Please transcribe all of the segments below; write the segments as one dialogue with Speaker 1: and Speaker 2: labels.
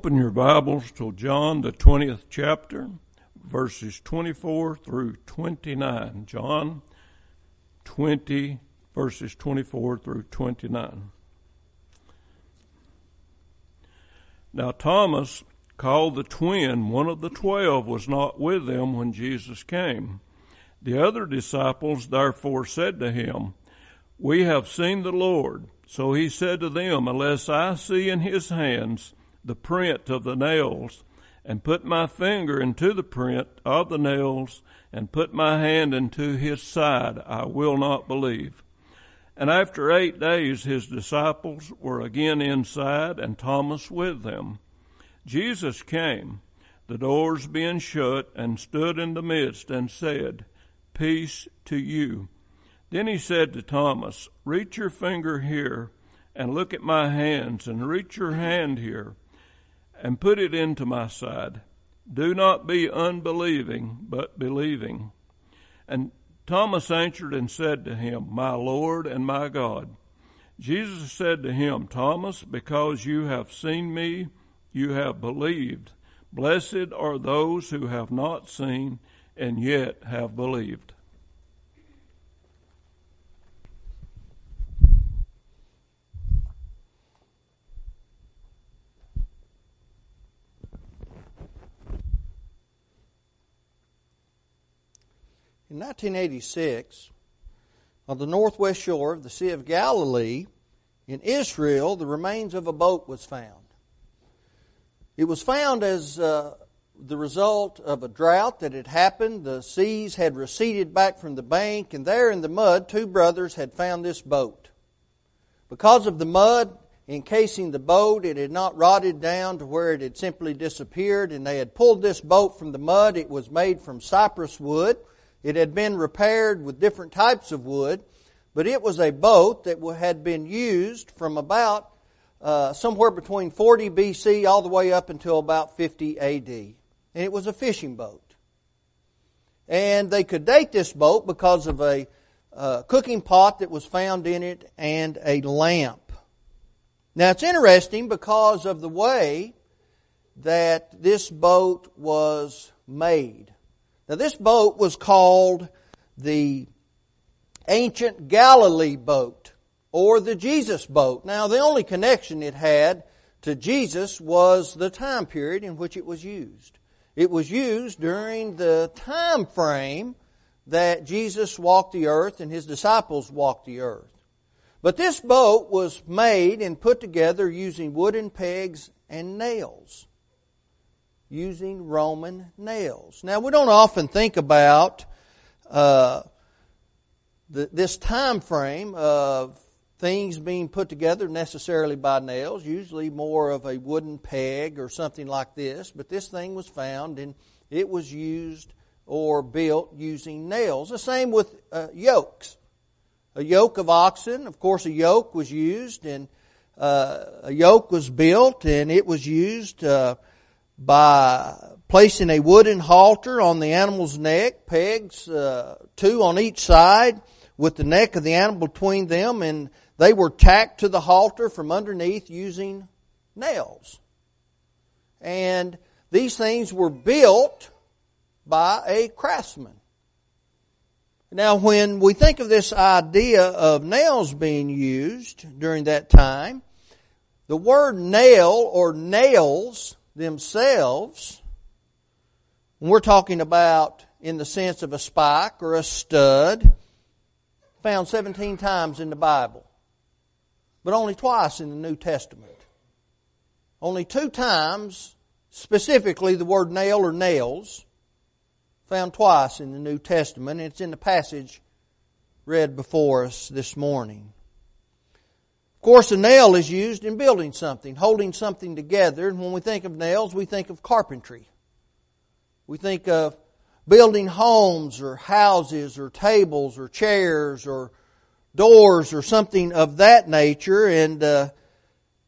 Speaker 1: Open your Bibles to John, the 20th chapter, verses 24 through 29. John 20, verses 24 through 29. Now, Thomas, called the twin, one of the twelve, was not with them when Jesus came. The other disciples therefore said to him, We have seen the Lord. So he said to them, Unless I see in his hands, the print of the nails, and put my finger into the print of the nails, and put my hand into his side, I will not believe. And after eight days his disciples were again inside, and Thomas with them. Jesus came, the doors being shut, and stood in the midst, and said, Peace to you. Then he said to Thomas, Reach your finger here, and look at my hands, and reach your hand here and put it into my side. Do not be unbelieving, but believing. And Thomas answered and said to him, My Lord and my God. Jesus said to him, Thomas, because you have seen me, you have believed. Blessed are those who have not seen and yet have believed.
Speaker 2: In 1986, on the northwest shore of the Sea of Galilee, in Israel, the remains of a boat was found. It was found as uh, the result of a drought that had happened. The seas had receded back from the bank, and there in the mud, two brothers had found this boat. Because of the mud encasing the boat, it had not rotted down to where it had simply disappeared, and they had pulled this boat from the mud. It was made from cypress wood. It had been repaired with different types of wood, but it was a boat that had been used from about uh, somewhere between 40 BC all the way up until about 50 AD. And it was a fishing boat. And they could date this boat because of a uh, cooking pot that was found in it and a lamp. Now it's interesting because of the way that this boat was made. Now, this boat was called the ancient Galilee boat or the Jesus boat. Now, the only connection it had to Jesus was the time period in which it was used. It was used during the time frame that Jesus walked the earth and his disciples walked the earth. But this boat was made and put together using wooden pegs and nails using Roman nails. Now, we don't often think about uh, the, this time frame of things being put together necessarily by nails, usually more of a wooden peg or something like this, but this thing was found and it was used or built using nails. The same with uh, yokes. A yoke of oxen, of course, a yoke was used and uh, a yoke was built and it was used uh, by placing a wooden halter on the animal's neck, pegs, uh, two on each side, with the neck of the animal between them, and they were tacked to the halter from underneath using nails. And these things were built by a craftsman. Now, when we think of this idea of nails being used during that time, the word nail or nails themselves, we're talking about in the sense of a spike or a stud, found 17 times in the Bible, but only twice in the New Testament. Only two times, specifically the word nail or nails, found twice in the New Testament, and it's in the passage read before us this morning. Of course, a nail is used in building something, holding something together. And when we think of nails, we think of carpentry. We think of building homes or houses or tables or chairs or doors or something of that nature. And uh,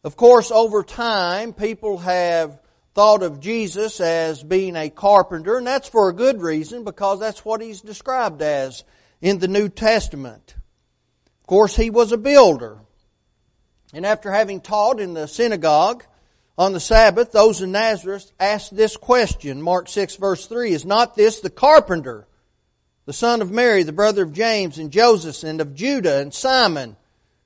Speaker 2: of course, over time, people have thought of Jesus as being a carpenter, and that's for a good reason because that's what he's described as in the New Testament. Of course, he was a builder. And after having taught in the synagogue On the Sabbath, those in Nazareth asked this question, Mark 6 verse 3, Is not this the carpenter, the son of Mary, the brother of James and Joseph and of Judah and Simon?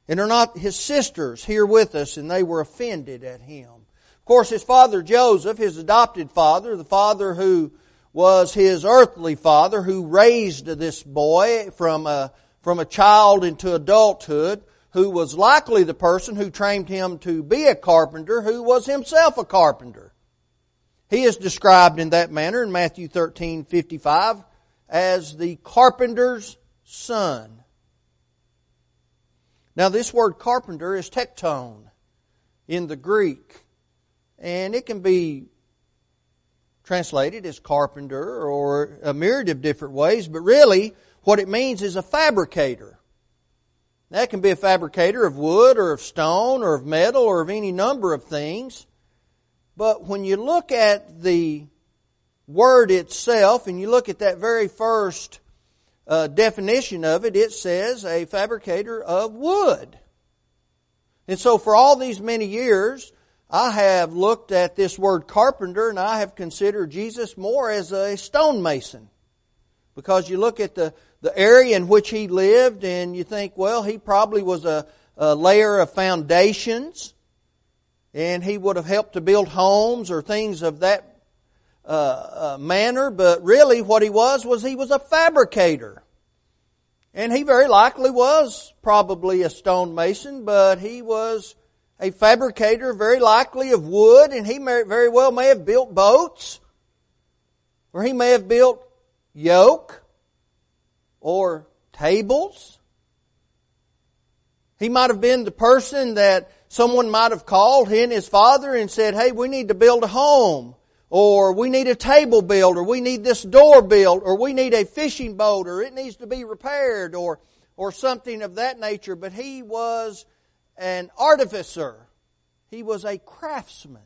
Speaker 2: And are not his sisters here with us? And they were offended at him. Of course, his father Joseph, his adopted father, the father who was his earthly father, who raised this boy from a, from a child into adulthood, who was likely the person who trained him to be a carpenter, who was himself a carpenter. He is described in that manner in Matthew 13, 55 as the carpenter's son. Now this word carpenter is tekton in the Greek, and it can be translated as carpenter or a myriad of different ways, but really what it means is a fabricator. That can be a fabricator of wood or of stone or of metal or of any number of things. But when you look at the word itself and you look at that very first uh, definition of it, it says a fabricator of wood. And so for all these many years, I have looked at this word carpenter and I have considered Jesus more as a stonemason. Because you look at the, the area in which he lived and you think, well, he probably was a, a layer of foundations and he would have helped to build homes or things of that uh, uh, manner, but really what he was was he was a fabricator. And he very likely was probably a stonemason, but he was a fabricator, very likely of wood, and he may, very well may have built boats, or he may have built yoke, or tables. He might have been the person that someone might have called, and his father, and said, hey, we need to build a home or we need a table built, or we need this door built, or we need a fishing boat, or it needs to be repaired, or, or something of that nature. But he was an artificer. He was a craftsman.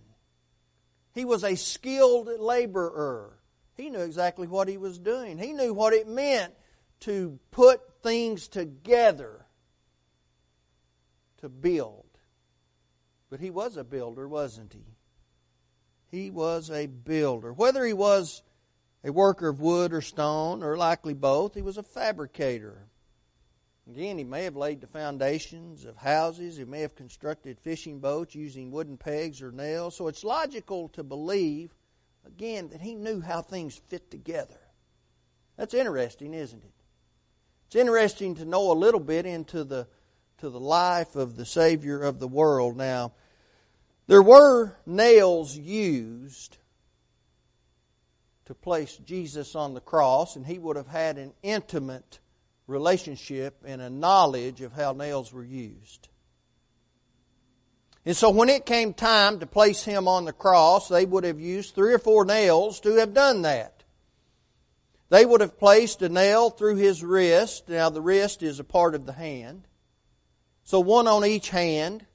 Speaker 2: He was a skilled laborer. He knew exactly what he was doing. He knew what it meant to put things together to build. But he was a builder, wasn't he? He was a builder. Whether he was a worker of wood or stone, or likely both, he was a fabricator. Again, he may have laid the foundations of houses. He may have constructed fishing boats using wooden pegs or nails. So it's logical to believe, again, that he knew how things fit together. That's interesting, isn't it? It's interesting to know a little bit into the to the life of the Savior of the world. Now, there were nails used to place Jesus on the cross, and he would have had an intimate relationship and a knowledge of how nails were used. And so when it came time to place him on the cross, they would have used three or four nails to have done that. They would have placed a nail through his wrist. Now the wrist is a part of the hand. So one on each hand.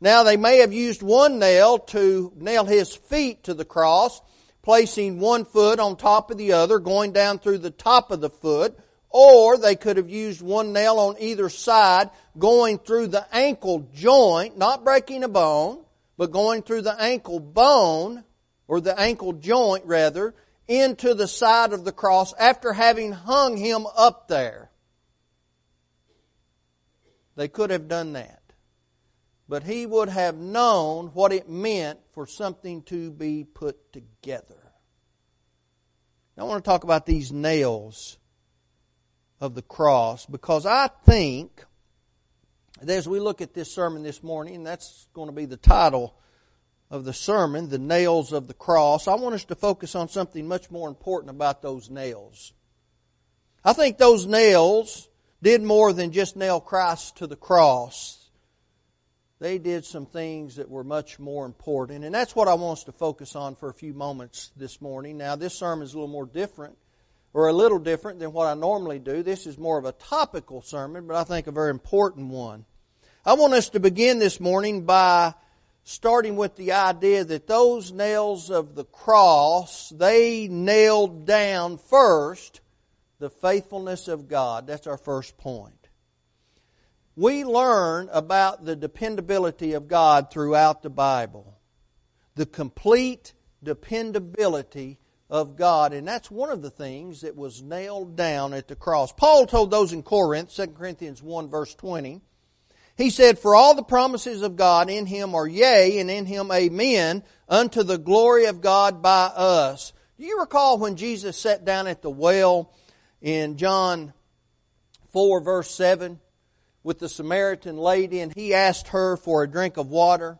Speaker 2: Now they may have used one nail to nail his feet to the cross, placing one foot on top of the other, going down through the top of the foot, or they could have used one nail on either side, going through the ankle joint, not breaking a bone, but going through the ankle bone, or the ankle joint rather, into the side of the cross after having hung him up there. They could have done that but he would have known what it meant for something to be put together. Now, I want to talk about these nails of the cross because I think as we look at this sermon this morning, that's going to be the title of the sermon, The Nails of the Cross, I want us to focus on something much more important about those nails. I think those nails did more than just nail Christ to the cross they did some things that were much more important. And that's what I want us to focus on for a few moments this morning. Now, this sermon is a little more different, or a little different than what I normally do. This is more of a topical sermon, but I think a very important one. I want us to begin this morning by starting with the idea that those nails of the cross, they nailed down first the faithfulness of God. That's our first point we learn about the dependability of God throughout the Bible. the complete dependability of God. And that's one of the things that was nailed down at the cross. Paul told those in Corinth, 2 Corinthians 1 verse 20, he said, For all the promises of God in him are yea, and in him amen, unto the glory of God by us. Do you recall when Jesus sat down at the well in John 4 verse 7 with the Samaritan lady and he asked her for a drink of water?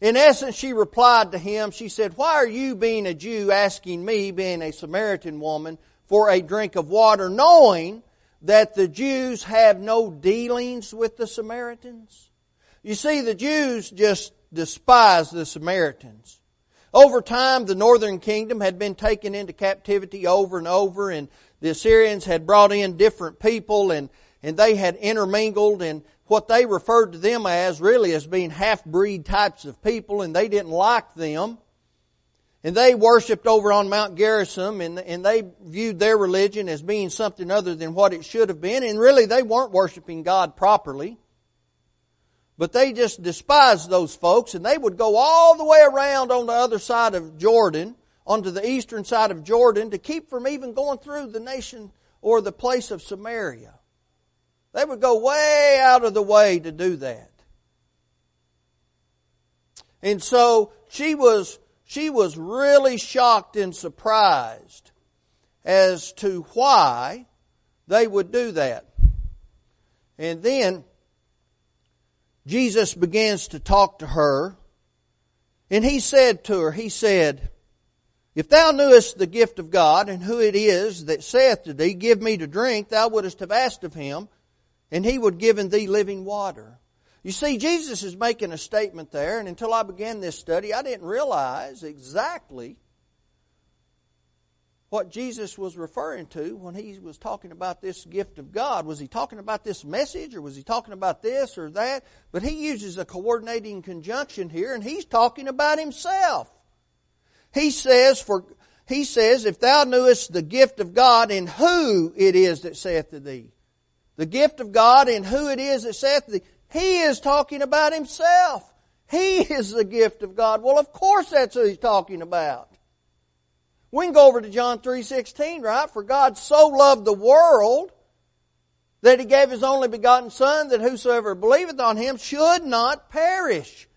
Speaker 2: In essence, she replied to him, she said, Why are you, being a Jew, asking me, being a Samaritan woman, for a drink of water, knowing that the Jews have no dealings with the Samaritans? You see, the Jews just despise the Samaritans. Over time, the northern kingdom had been taken into captivity over and over, and the Assyrians had brought in different people, and, and they had intermingled, and what they referred to them as really as being half-breed types of people, and they didn't like them. And they worshiped over on Mount Gerizim, and, and they viewed their religion as being something other than what it should have been, and really they weren't worshiping God properly. But they just despised those folks, and they would go all the way around on the other side of Jordan, onto the eastern side of Jordan, to keep from even going through the nation or the place of Samaria. They would go way out of the way to do that. And so she was, she was really shocked and surprised as to why they would do that. And then Jesus begins to talk to her and he said to her, he said, if thou knewest the gift of God and who it is that saith to thee, give me to drink, thou wouldst have asked of him and he would given thee living water. You see, Jesus is making a statement there, and until I began this study, I didn't realize exactly what Jesus was referring to when he was talking about this gift of God. Was he talking about this message, or was he talking about this or that? But he uses a coordinating conjunction here, and he's talking about himself. He says, for he says, if thou knewest the gift of God and who it is that saith to thee the gift of God and who it is that saith to thee. He is talking about himself. He is the gift of God. Well, of course that's who he's talking about. We can go over to John 3.16, right? For God so loved the world that he gave his only begotten Son that whosoever believeth on him should not perish,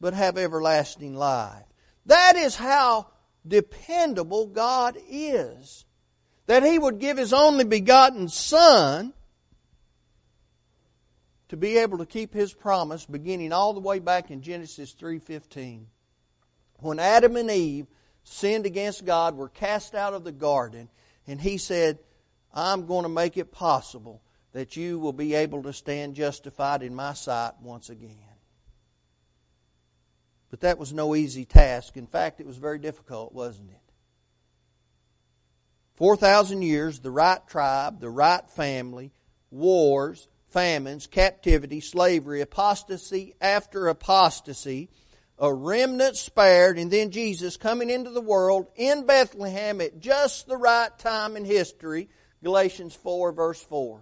Speaker 2: but have everlasting life. That is how dependable God is. That he would give his only begotten Son to be able to keep his promise beginning all the way back in Genesis 3:15. When Adam and Eve sinned against God, were cast out of the garden, and he said, "I'm going to make it possible that you will be able to stand justified in my sight once again." But that was no easy task. In fact, it was very difficult, wasn't it? 4,000 years, the right tribe, the right family, wars, famines, captivity, slavery, apostasy after apostasy, a remnant spared, and then Jesus coming into the world in Bethlehem at just the right time in history, Galatians 4 verse 4.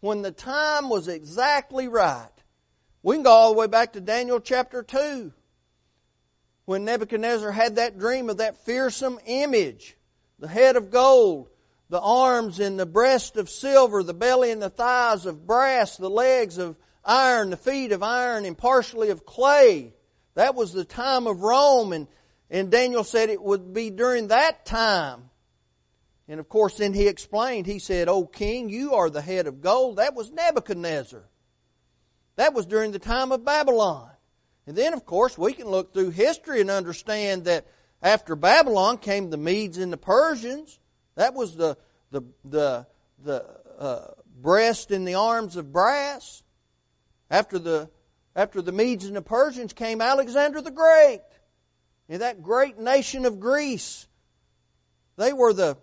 Speaker 2: When the time was exactly right. We can go all the way back to Daniel chapter 2. When Nebuchadnezzar had that dream of that fearsome image, the head of gold, the arms and the breast of silver, the belly and the thighs of brass, the legs of iron, the feet of iron, and partially of clay. That was the time of Rome, and, and Daniel said it would be during that time. And of course, then he explained, he said, O king, you are the head of gold. That was Nebuchadnezzar. That was during the time of Babylon. And then, of course, we can look through history and understand that after Babylon came the Medes and the Persians. That was the, the, the, the uh, breast in the arms of brass. After the, after the Medes and the Persians came Alexander the Great. And that great nation of Greece. They were the,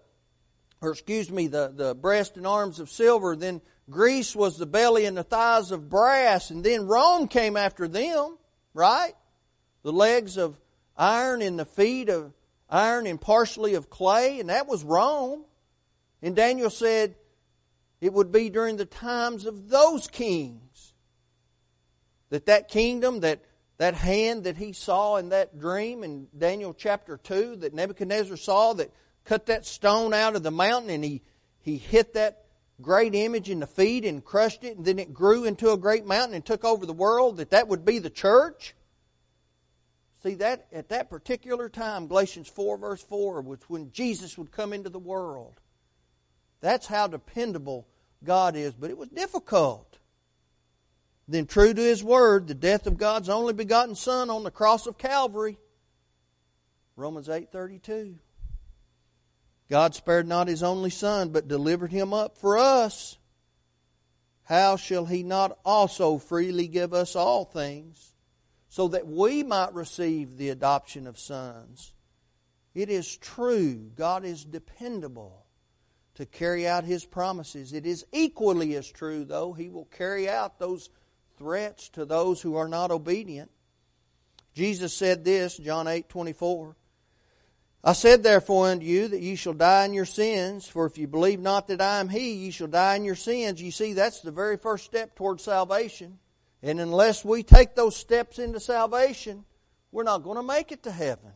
Speaker 2: or excuse me, the, the breast and arms of silver. Then Greece was the belly and the thighs of brass. And then Rome came after them, right? The legs of iron and the feet of iron and partially of clay, and that was Rome. And Daniel said it would be during the times of those kings that that kingdom that that hand that he saw in that dream in Daniel chapter 2 that Nebuchadnezzar saw that cut that stone out of the mountain and he, he hit that great image in the feet and crushed it and then it grew into a great mountain and took over the world, that that would be the church? See, that at that particular time, Galatians 4 verse 4, was when Jesus would come into the world. That's how dependable God is. But it was difficult. Then, true to His Word, the death of God's only begotten Son on the cross of Calvary. Romans 8.32. God spared not His only Son, but delivered Him up for us. How shall He not also freely give us all things, so that we might receive the adoption of sons? It is true. God is dependable to carry out His promises. It is equally as true, though, He will carry out those threats to those who are not obedient. Jesus said this, John 8 24. I said therefore unto you that ye shall die in your sins, for if you believe not that I am He, ye shall die in your sins. You see, that's the very first step toward salvation. And unless we take those steps into salvation, we're not going to make it to heaven.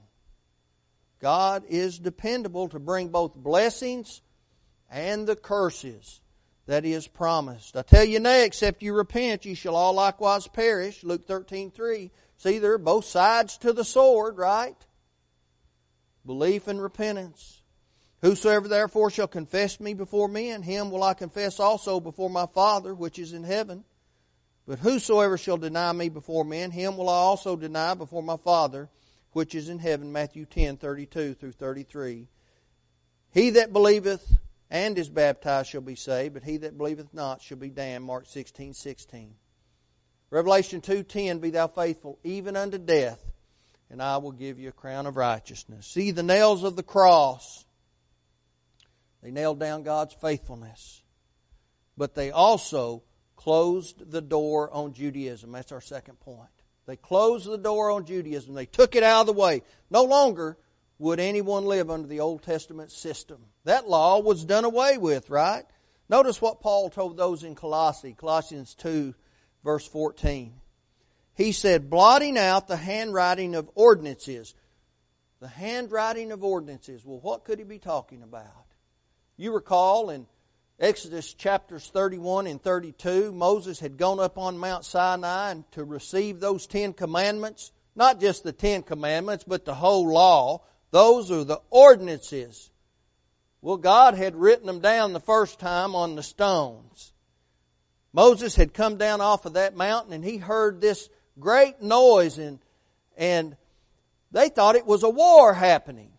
Speaker 2: God is dependable to bring both blessings and the curses that he has promised. I tell you nay, except you repent, you shall all likewise perish. Luke thirteen three. See, there are both sides to the sword, right? Belief and repentance. Whosoever therefore shall confess me before men, him will I confess also before my Father which is in heaven. But whosoever shall deny me before men, him will I also deny before my Father which is in heaven. Matthew ten thirty two through 33. He that believeth and is baptized shall be saved, but he that believeth not shall be damned. Mark 16, 16. Revelation 2.10, Be thou faithful even unto death, and I will give you a crown of righteousness. See the nails of the cross. They nailed down God's faithfulness. But they also closed the door on Judaism. That's our second point. They closed the door on Judaism. They took it out of the way. No longer would anyone live under the Old Testament system. That law was done away with, right? Notice what Paul told those in Colossae, Colossians 2, verse 14. He said, blotting out the handwriting of ordinances. The handwriting of ordinances. Well, what could he be talking about? You recall in Exodus chapters 31 and 32, Moses had gone up on Mount Sinai to receive those Ten Commandments. Not just the Ten Commandments, but the whole law. Those are the ordinances. Well, God had written them down the first time on the stones. Moses had come down off of that mountain and he heard this great noise and, and they thought it was a war happening.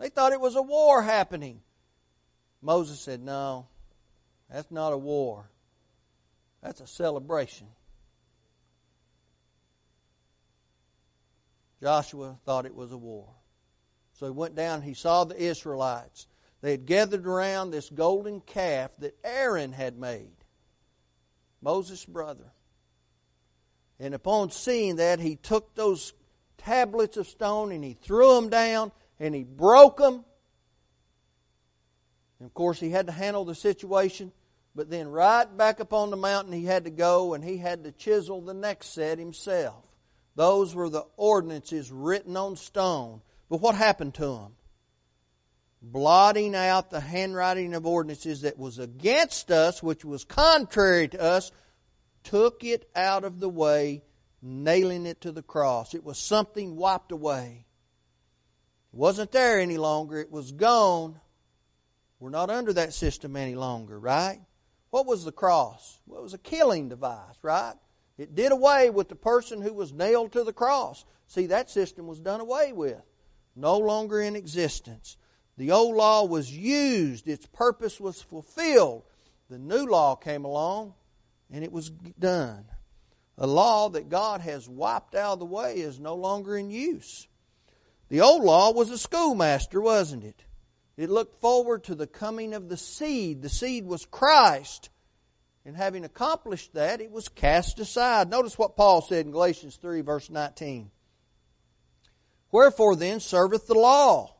Speaker 2: They thought it was a war happening. Moses said, No, that's not a war. That's a celebration. Joshua thought it was a war. So he went down, he saw the Israelites. They had gathered around this golden calf that Aaron had made, Moses' brother. And upon seeing that, he took those tablets of stone and he threw them down and he broke them. And of course, he had to handle the situation. But then, right back up on the mountain, he had to go and he had to chisel the next set himself. Those were the ordinances written on stone but what happened to them? Blotting out the handwriting of ordinances that was against us, which was contrary to us, took it out of the way, nailing it to the cross. It was something wiped away. It wasn't there any longer, it was gone. We're not under that system any longer, right? What was the cross? Well, it was a killing device, right? It did away with the person who was nailed to the cross. See, that system was done away with no longer in existence. The old law was used, its purpose was fulfilled. The new law came along and it was done. A law that God has wiped out of the way is no longer in use. The old law was a schoolmaster, wasn't it? It looked forward to the coming of the seed. The seed was Christ. And having accomplished that, it was cast aside. Notice what Paul said in Galatians 3, verse 19. Wherefore then serveth the law?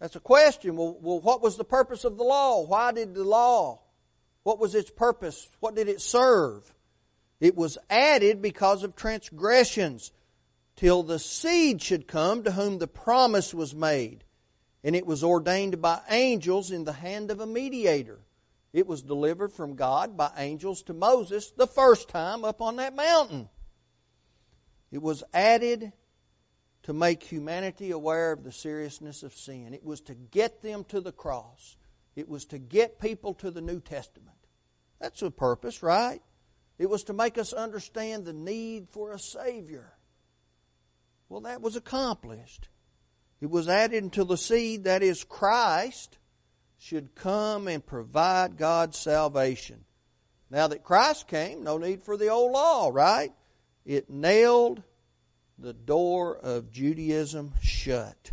Speaker 2: That's a question. Well, well, what was the purpose of the law? Why did the law? What was its purpose? What did it serve? It was added because of transgressions, till the seed should come to whom the promise was made. And it was ordained by angels in the hand of a mediator. It was delivered from God by angels to Moses the first time up on that mountain. It was added to make humanity aware of the seriousness of sin. It was to get them to the cross. It was to get people to the New Testament. That's the purpose, right? It was to make us understand the need for a Savior. Well, that was accomplished. It was added until the seed, that is Christ, should come and provide God's salvation. Now that Christ came, no need for the old law, right? It nailed the door of Judaism shut.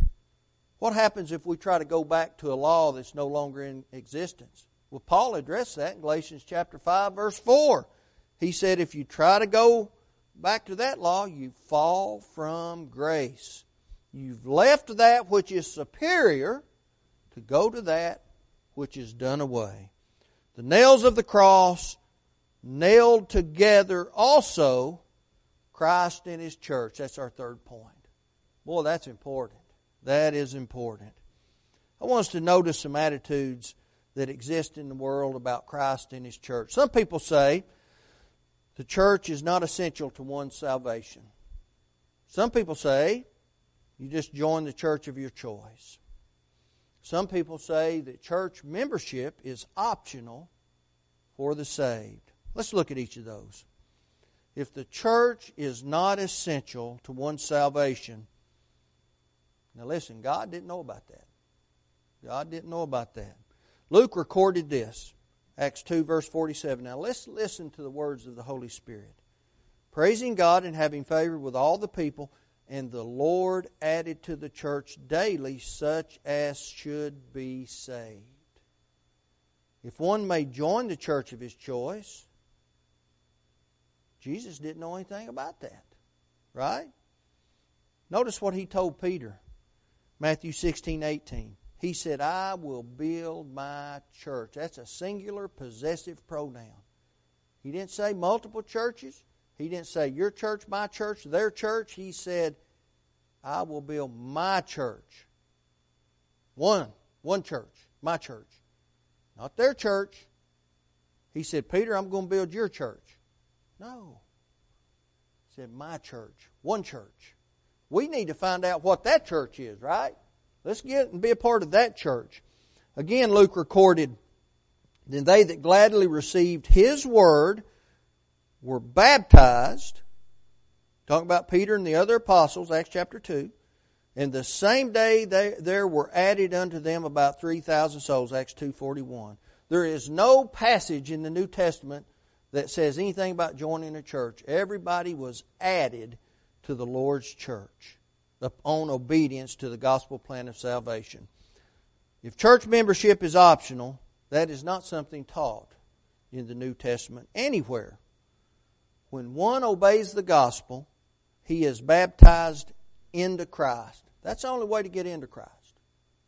Speaker 2: What happens if we try to go back to a law that's no longer in existence? Well, Paul addressed that in Galatians chapter 5 verse 4. He said, if you try to go back to that law, you fall from grace. You've left that which is superior to go to that which is done away. The nails of the cross nailed together also Christ and His church. That's our third point. Boy, that's important. That is important. I want us to notice some attitudes that exist in the world about Christ and His church. Some people say, the church is not essential to one's salvation. Some people say you just join the church of your choice. Some people say that church membership is optional for the saved. Let's look at each of those. If the church is not essential to one's salvation, now listen, God didn't know about that. God didn't know about that. Luke recorded this. Acts 2, verse 47. Now let's listen to the words of the Holy Spirit. Praising God and having favor with all the people, and the Lord added to the church daily such as should be saved. If one may join the church of his choice, Jesus didn't know anything about that. Right? Notice what he told Peter. Matthew 16, 18. He said, I will build my church. That's a singular possessive pronoun. He didn't say multiple churches. He didn't say your church, my church, their church. He said, I will build my church. One, one church, my church. Not their church. He said, Peter, I'm going to build your church. No. He said, my church, one church. We need to find out what that church is, right? Let's get and be a part of that church. Again, Luke recorded, then they that gladly received his word were baptized. Talking about Peter and the other apostles, Acts chapter 2. And the same day they, there were added unto them about 3,000 souls, Acts 2.41. There is no passage in the New Testament that says anything about joining a church. Everybody was added to the Lord's church on obedience to the gospel plan of salvation. If church membership is optional, that is not something taught in the New Testament anywhere. When one obeys the gospel, he is baptized into Christ. That's the only way to get into Christ.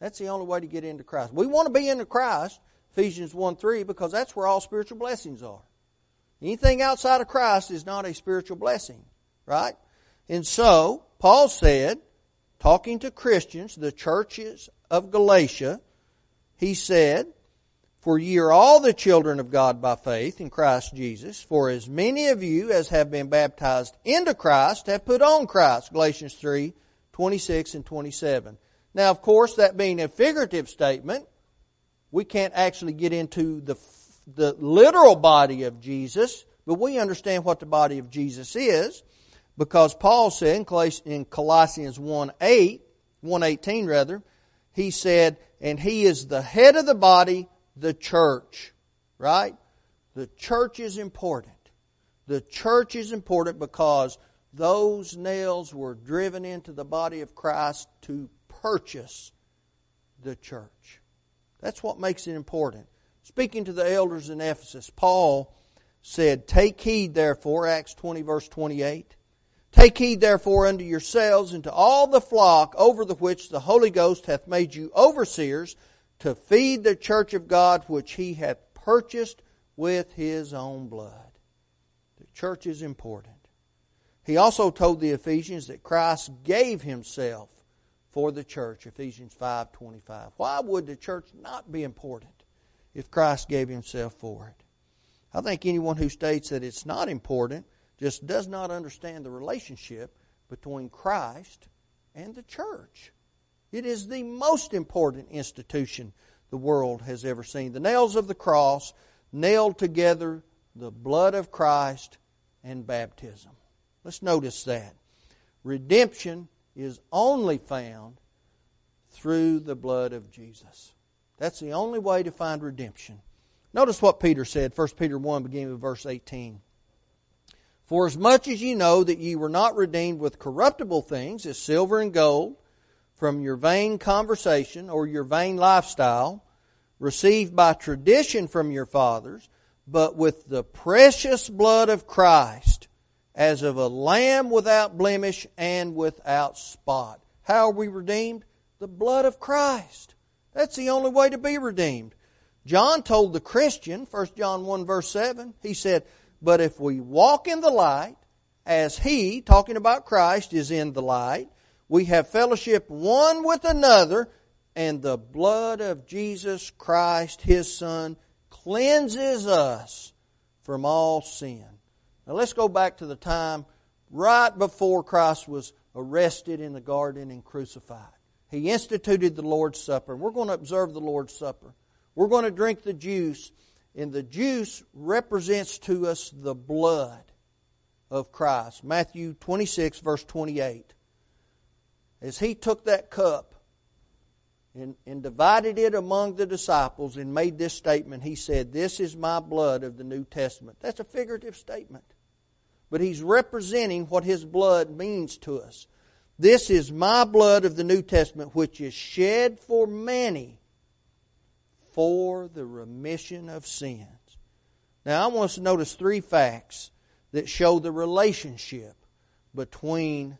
Speaker 2: That's the only way to get into Christ. We want to be into Christ, Ephesians 1 3, because that's where all spiritual blessings are. Anything outside of Christ is not a spiritual blessing, right? And so, Paul said, talking to Christians, the churches of Galatia, he said, For ye are all the children of God by faith in Christ Jesus, for as many of you as have been baptized into Christ have put on Christ. Galatians 3, 26 and 27. Now, of course, that being a figurative statement, we can't actually get into the, the literal body of Jesus, but we understand what the body of Jesus is. Because Paul said in Colossians 1 8, 118 rather, he said, and he is the head of the body, the church. Right? The church is important. The church is important because those nails were driven into the body of Christ to purchase the church. That's what makes it important. Speaking to the elders in Ephesus, Paul said, Take heed, therefore, Acts 20, verse 28. Take heed therefore unto yourselves and to all the flock over the which the Holy Ghost hath made you overseers to feed the church of God which he hath purchased with his own blood. The Church is important. He also told the Ephesians that Christ gave himself for the church, Ephesians 5:25. Why would the church not be important if Christ gave himself for it? I think anyone who states that it's not important just does not understand the relationship between Christ and the church. It is the most important institution the world has ever seen. The nails of the cross nailed together the blood of Christ and baptism. Let's notice that. Redemption is only found through the blood of Jesus. That's the only way to find redemption. Notice what Peter said, 1 Peter 1, beginning with verse 18. For as much as ye know that ye were not redeemed with corruptible things, as silver and gold, from your vain conversation or your vain lifestyle, received by tradition from your fathers, but with the precious blood of Christ, as of a lamb without blemish and without spot. How are we redeemed? The blood of Christ. That's the only way to be redeemed. John told the Christian, 1 John 1 verse 7, he said, But if we walk in the light, as he, talking about Christ, is in the light, we have fellowship one with another, and the blood of Jesus Christ, his Son, cleanses us from all sin. Now let's go back to the time right before Christ was arrested in the garden and crucified. He instituted the Lord's Supper. We're going to observe the Lord's Supper. We're going to drink the juice, and the juice represents to us the blood of Christ. Matthew 26, verse 28. As he took that cup and, and divided it among the disciples and made this statement. He said, This is my blood of the New Testament. That's a figurative statement. But he's representing what his blood means to us. This is my blood of the New Testament, which is shed for many for the remission of sins. Now, I want us to notice three facts that show the relationship between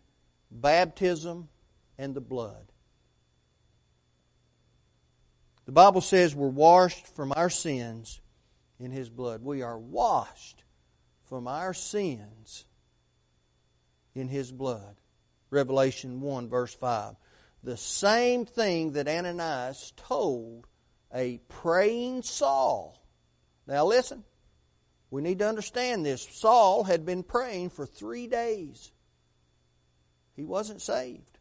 Speaker 2: baptism and the blood. The Bible says we're washed from our sins in His blood. We are washed from our sins in His blood. Revelation 1, verse 5. The same thing that Ananias told a praying Saul. Now listen, we need to understand this. Saul had been praying for three days. He wasn't saved.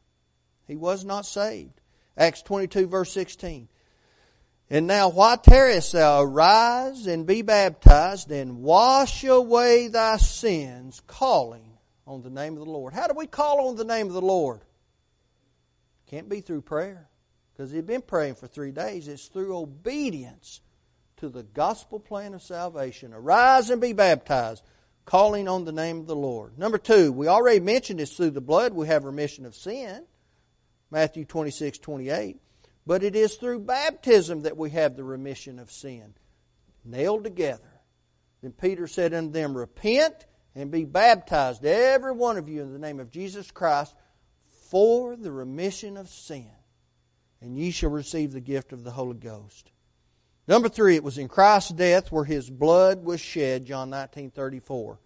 Speaker 2: He was not saved. Acts 22, verse 16. And now, why tarriest thou? Arise and be baptized, and wash away thy sins, calling on the name of the Lord. How do we call on the name of the Lord? Can't be through prayer, because he'd been praying for three days. It's through obedience to the gospel plan of salvation. Arise and be baptized, calling on the name of the Lord. Number two, we already mentioned this through the blood. We have remission of sin. Matthew 26, 28. But it is through baptism that we have the remission of sin. Nailed together. Then Peter said unto them, Repent and be baptized, every one of you, in the name of Jesus Christ, for the remission of sin. And ye shall receive the gift of the Holy Ghost. Number three, it was in Christ's death where his blood was shed, John 19 34.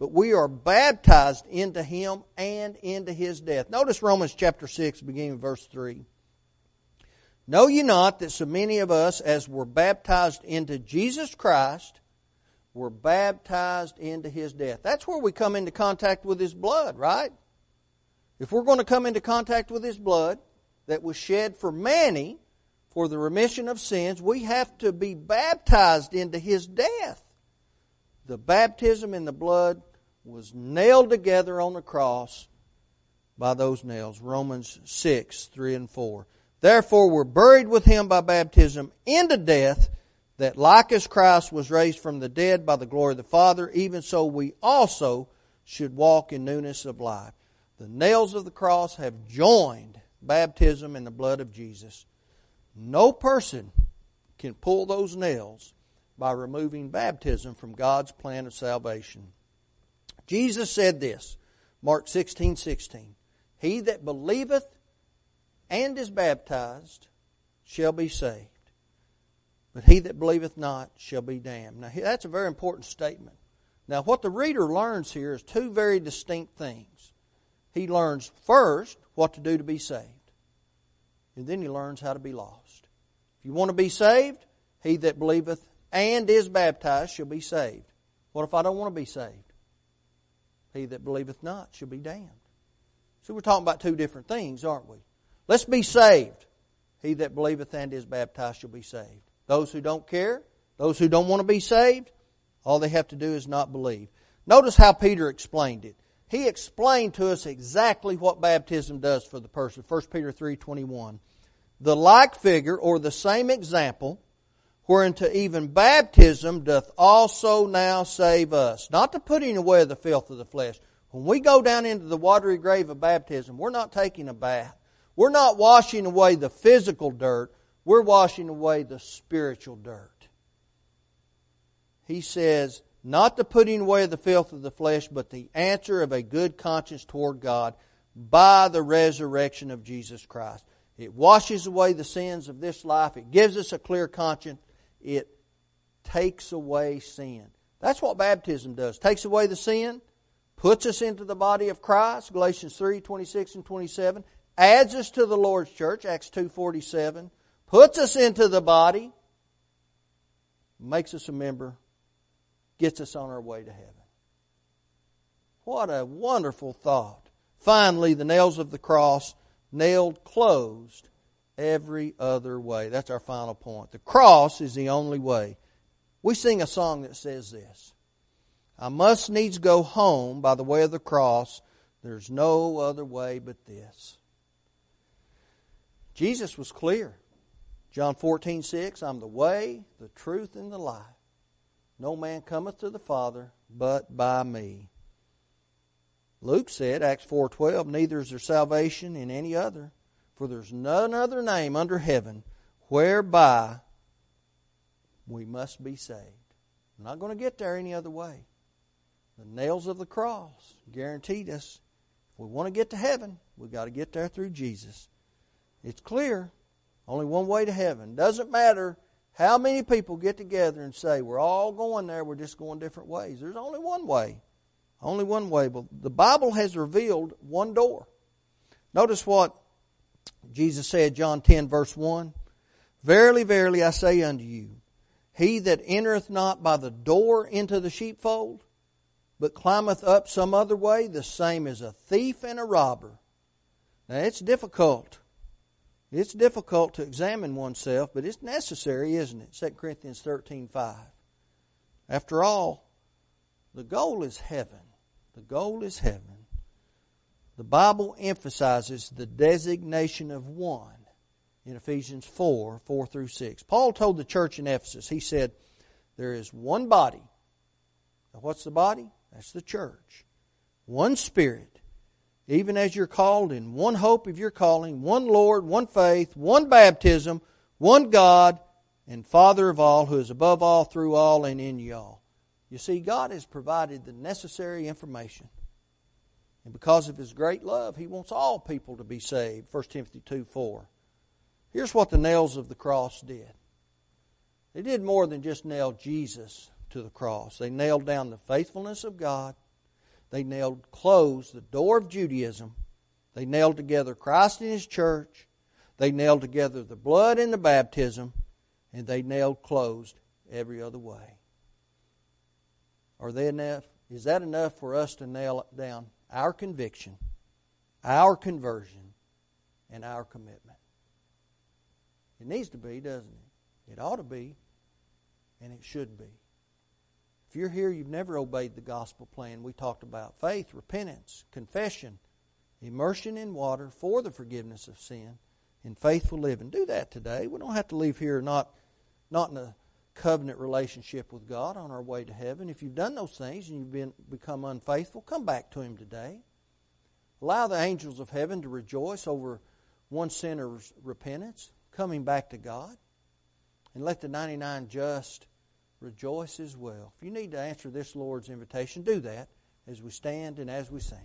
Speaker 2: But we are baptized into him and into his death. Notice Romans chapter 6, beginning verse 3. Know ye not that so many of us, as were baptized into Jesus Christ, were baptized into his death? That's where we come into contact with his blood, right? If we're going to come into contact with his blood that was shed for many for the remission of sins, we have to be baptized into his death. The baptism in the blood was nailed together on the cross by those nails. Romans 6, 3 and 4. Therefore we're buried with him by baptism into death, that like as Christ was raised from the dead by the glory of the Father, even so we also should walk in newness of life. The nails of the cross have joined baptism in the blood of Jesus. No person can pull those nails by removing baptism from God's plan of salvation. Jesus said this, Mark 16, 16. He that believeth and is baptized shall be saved. But he that believeth not shall be damned. Now, that's a very important statement. Now, what the reader learns here is two very distinct things. He learns first what to do to be saved, and then he learns how to be lost. If you want to be saved, he that believeth and is baptized shall be saved. What if I don't want to be saved? He that believeth not shall be damned. So we're talking about two different things, aren't we? Let's be saved. He that believeth and is baptized shall be saved. Those who don't care, those who don't want to be saved, all they have to do is not believe. Notice how Peter explained it. He explained to us exactly what baptism does for the person. 1 Peter 3:21. The like figure or the same example whereunto even baptism doth also now save us. Not the putting away of the filth of the flesh. When we go down into the watery grave of baptism, we're not taking a bath. We're not washing away the physical dirt. We're washing away the spiritual dirt. He says, not the putting away of the filth of the flesh, but the answer of a good conscience toward God by the resurrection of Jesus Christ. It washes away the sins of this life. It gives us a clear conscience. It takes away sin. That's what baptism does. Takes away the sin, puts us into the body of Christ, Galatians 3, 26 and 27, adds us to the Lord's church, Acts 2, 47, puts us into the body, makes us a member, gets us on our way to heaven. What a wonderful thought. Finally, the nails of the cross nailed closed every other way. That's our final point. The cross is the only way. We sing a song that says this I must needs go home by the way of the cross. There's no other way but this. Jesus was clear. John 14, 6, I'm the way, the truth, and the life. No man cometh to the Father but by me. Luke said, Acts 4:12, neither is there salvation in any other, for there's none other name under heaven whereby we must be saved. We're not going to get there any other way. The nails of the cross guaranteed us if we want to get to heaven, we've got to get there through Jesus. It's clear. Only one way to heaven. Doesn't matter how many people get together and say, we're all going there, we're just going different ways. There's only one way. Only one way. But the Bible has revealed one door. Notice what Jesus said, John 10, verse 1. Verily, verily, I say unto you, he that entereth not by the door into the sheepfold, but climbeth up some other way, the same is a thief and a robber. Now, it's difficult. It's difficult to examine oneself, but it's necessary, isn't it? 2 Corinthians 13, 5. After all, the goal is heaven. The goal is heaven. The Bible emphasizes the designation of one in Ephesians 4 4 through 6. Paul told the church in Ephesus, he said, There is one body. Now, what's the body? That's the church. One Spirit, even as you're called in one hope of your calling, one Lord, one faith, one baptism, one God, and Father of all, who is above all, through all, and in you all. You see, God has provided the necessary information. And because of His great love, He wants all people to be saved. 1 Timothy 2 4. Here's what the nails of the cross did they did more than just nail Jesus to the cross, they nailed down the faithfulness of God, they nailed closed the door of Judaism, they nailed together Christ and His church, they nailed together the blood and the baptism, and they nailed closed every other way. Are they enough? Is that enough for us to nail it down our conviction, our conversion, and our commitment? It needs to be, doesn't it? It ought to be, and it should be. If you're here, you've never obeyed the gospel plan we talked about faith, repentance, confession, immersion in water for the forgiveness of sin, and faithful living. Do that today. We don't have to leave here not, not in a covenant relationship with God on our way to heaven. If you've done those things and you've been, become unfaithful, come back to Him today. Allow the angels of heaven to rejoice over one sinner's repentance, coming back to God. And let the 99 just rejoice as well. If you need to answer this Lord's invitation, do that as we stand and as we sing.